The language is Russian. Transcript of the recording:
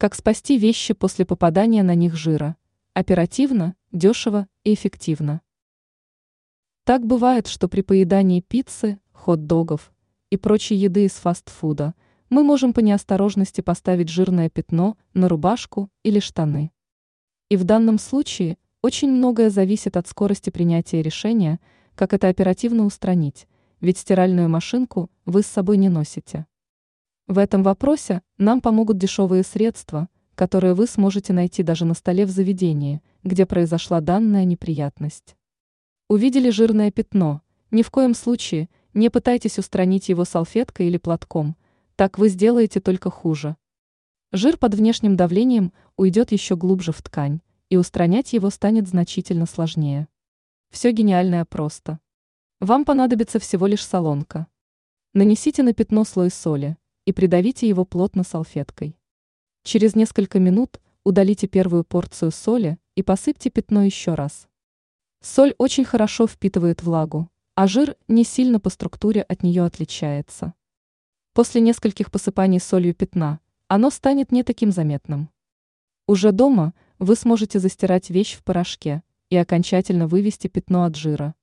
Как спасти вещи после попадания на них жира? Оперативно, дешево и эффективно. Так бывает, что при поедании пиццы, хот-догов и прочей еды из фастфуда мы можем по неосторожности поставить жирное пятно на рубашку или штаны. И в данном случае очень многое зависит от скорости принятия решения, как это оперативно устранить, ведь стиральную машинку вы с собой не носите. В этом вопросе нам помогут дешевые средства, которые вы сможете найти даже на столе в заведении, где произошла данная неприятность. Увидели жирное пятно, ни в коем случае не пытайтесь устранить его салфеткой или платком, так вы сделаете только хуже. Жир под внешним давлением уйдет еще глубже в ткань, и устранять его станет значительно сложнее. Все гениальное просто. Вам понадобится всего лишь солонка. Нанесите на пятно слой соли, и придавите его плотно салфеткой. Через несколько минут удалите первую порцию соли и посыпьте пятно еще раз. Соль очень хорошо впитывает влагу, а жир не сильно по структуре от нее отличается. После нескольких посыпаний солью пятна оно станет не таким заметным. Уже дома вы сможете застирать вещь в порошке и окончательно вывести пятно от жира.